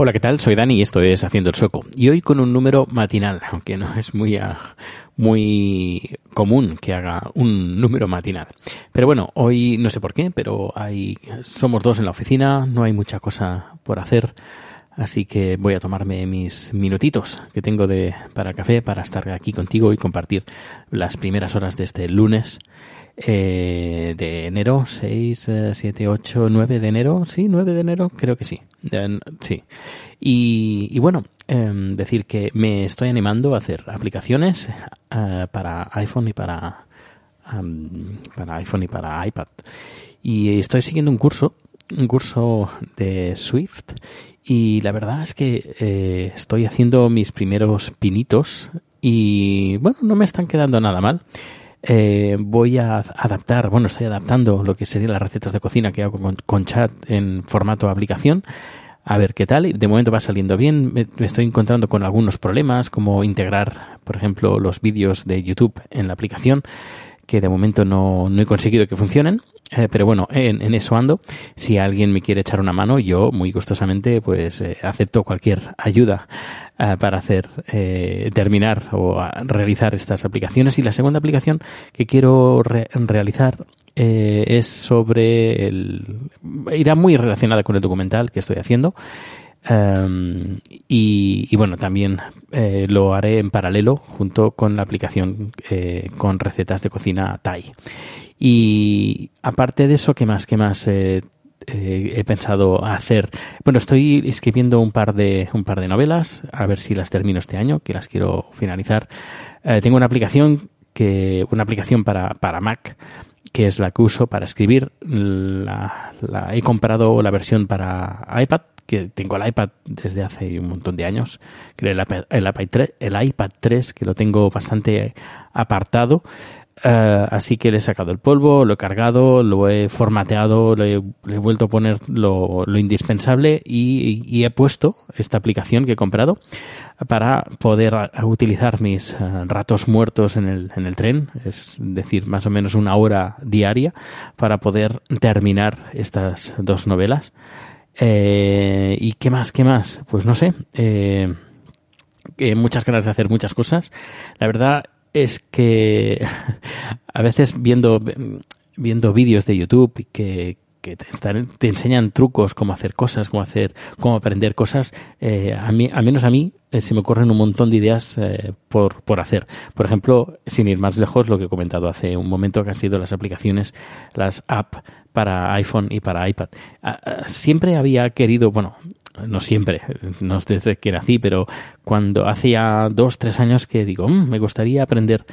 Hola, ¿qué tal? Soy Dani y esto es Haciendo el Sueco. Y hoy con un número matinal, aunque no es muy, ah, muy común que haga un número matinal. Pero bueno, hoy no sé por qué, pero hay, somos dos en la oficina, no hay mucha cosa por hacer. Así que voy a tomarme mis minutitos que tengo de, para café para estar aquí contigo y compartir las primeras horas de este lunes eh, de enero, 6, 7, 8, 9 de enero, sí, 9 de enero, creo que sí, sí. Y, bueno, em, decir que me estoy animando a hacer aplicaciones eh, para iPhone y para, para iPhone y para iPad. Y estoy siguiendo un curso, un curso de Swift y la verdad es que eh, estoy haciendo mis primeros pinitos y bueno, no me están quedando nada mal. Eh, voy a adaptar, bueno, estoy adaptando lo que serían las recetas de cocina que hago con, chat en formato aplicación. A ver qué tal. De momento va saliendo bien. Me estoy encontrando con algunos problemas, como integrar, por ejemplo, los vídeos de YouTube en la aplicación, que de momento no, no he conseguido que funcionen. Eh, pero bueno, en, eso ando. Si alguien me quiere echar una mano, yo muy gustosamente pues eh, acepto cualquier ayuda eh, para hacer terminar o a realizar estas aplicaciones. Y la segunda aplicación que quiero re- realizar es sobre el irá muy relacionada con el documental que estoy haciendo. Um, y, bueno, también eh, lo haré en paralelo junto con la aplicación eh, con recetas de cocina Thai. Y aparte de eso, ¿qué más? ¿Qué más? Eh, he pensado hacer. Bueno, estoy escribiendo un par de un par de novelas, a ver si las termino este año, que las quiero finalizar. Tengo una aplicación que una aplicación para, para Mac que es la que uso para escribir. He comprado la versión para iPad, que tengo el iPad desde hace un montón de años. Creo el iPad, el iPad 3, el iPad 3 que lo tengo bastante apartado. Eh, así que le he sacado el polvo, lo he cargado, lo he formateado, le he, le he vuelto a poner lo, lo indispensable y, he puesto esta aplicación que he comprado para poder utilizar mis eh, ratos muertos en el, en el tren, es decir, más o menos una hora diaria, para poder terminar estas dos novelas. Eh, ¿Y qué más? ¿Qué más? Pues no sé. Eh, eh, muchas ganas de hacer muchas cosas. La verdad es que a veces viendo, viendo vídeos de YouTube que, que te, están- te enseñan trucos, cómo hacer cosas, cómo hacer, cómo aprender cosas, eh, a mí, al menos a mí, eh, se me ocurren un montón de ideas eh, por, por hacer. Por ejemplo, sin ir más lejos, lo que he comentado hace un momento, que han sido las aplicaciones, las apps para iPhone y para iPad. Ah, ah, Siempre había querido, bueno, no siempre, no es desde que nací, pero cuando hace dos, tres años que digo, "Mm, me gustaría aprender.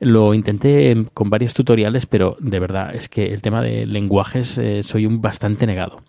Lo intenté con varios tutoriales, pero de verdad es que el tema de lenguajes eh, soy un bastante negado.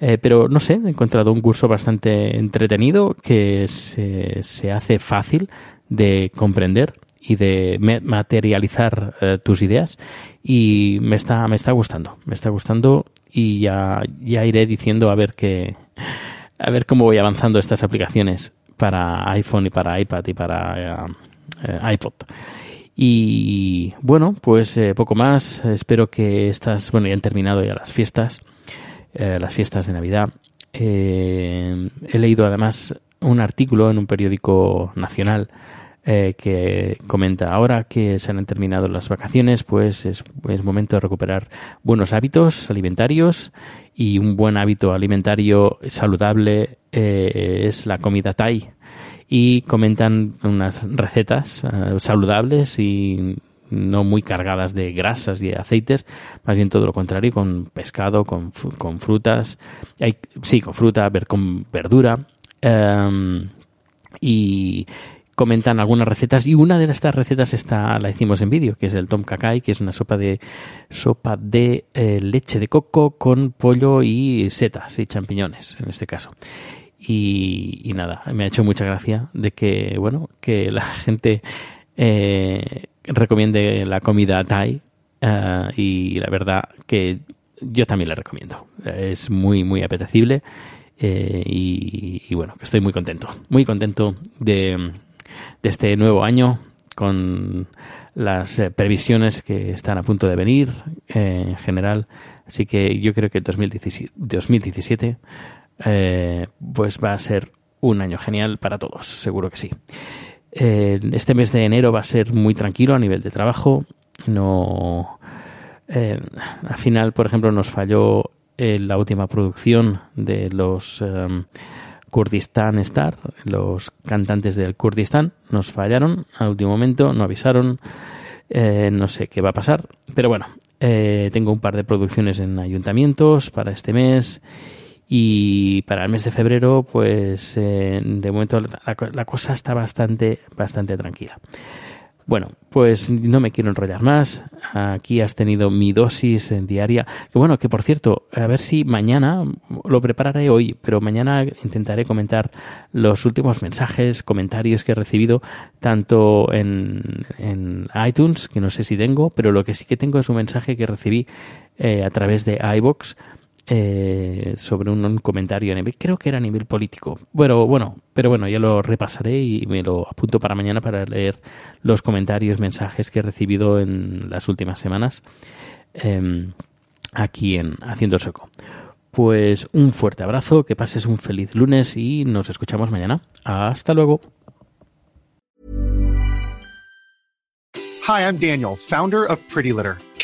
Eh, pero no sé, he encontrado un curso bastante entretenido que se, se hace fácil de comprender y de materializar eh, tus ideas y me está me está gustando me está gustando y ya ya iré diciendo a ver qué a ver cómo voy avanzando estas aplicaciones para iPhone y para iPad y para eh, eh, iPod. Y bueno pues eh, poco más. Espero que estas bueno ya han terminado ya las fiestas las fiestas de Navidad. He leído además un artículo en un periódico nacional eh, que comenta ahora que se han terminado las vacaciones, pues es, momento de recuperar buenos hábitos alimentarios y un buen hábito alimentario saludable eh, es la comida Thai y comentan unas recetas uh, saludables y no muy cargadas de grasas y de aceites, más bien todo lo contrario, con pescado, con, con frutas, hay, sí, con fruta, con verdura. Um, y comentan algunas recetas y una de estas recetas está la hicimos en vídeo que es el tom kakai que es una sopa de sopa de eh, leche de coco con pollo y setas y champiñones en este caso y, nada me ha hecho mucha gracia de que bueno que la gente eh, recomiende la comida Thai uh, y la verdad que yo también la recomiendo. Es muy, muy apetecible eh, y, y, bueno, estoy muy contento, muy contento de, de este nuevo año con las eh, previsiones que están a punto de venir eh, en general. Así que yo creo que el 2017, 2017 eh, pues va a ser un año genial para todos, seguro que sí. Este mes de enero va a ser muy tranquilo a nivel de trabajo. No, al final, por ejemplo, nos falló la última producción de los Kurdistan Star, los cantantes del Kurdistán, nos fallaron al último momento, no avisaron. Eh, no sé qué va a pasar, pero bueno, tengo un par de producciones en ayuntamientos para este mes y para el mes de febrero, pues eh, de momento la, la, cosa está bastante, bastante tranquila. Bueno, pues no me quiero enrollar más. Aquí has tenido mi dosis diaria. Que bueno, que por cierto, a ver si mañana, lo prepararé hoy, pero mañana intentaré comentar los últimos mensajes, comentarios que he recibido, tanto en, en iTunes, que no sé si tengo, pero lo que sí que tengo es un mensaje que recibí eh, a través de iBox eh, sobre un, comentario a nivel, creo que era a nivel político. Bueno, bueno, pero bueno, ya lo repasaré y me lo apunto para mañana para leer los comentarios, mensajes que he recibido en las últimas semanas eh, aquí en Haciendo Seco. Pues un fuerte abrazo, que pases un feliz lunes y nos escuchamos mañana. Hasta luego. Hi, I'm Daniel, founder of Pretty Litter.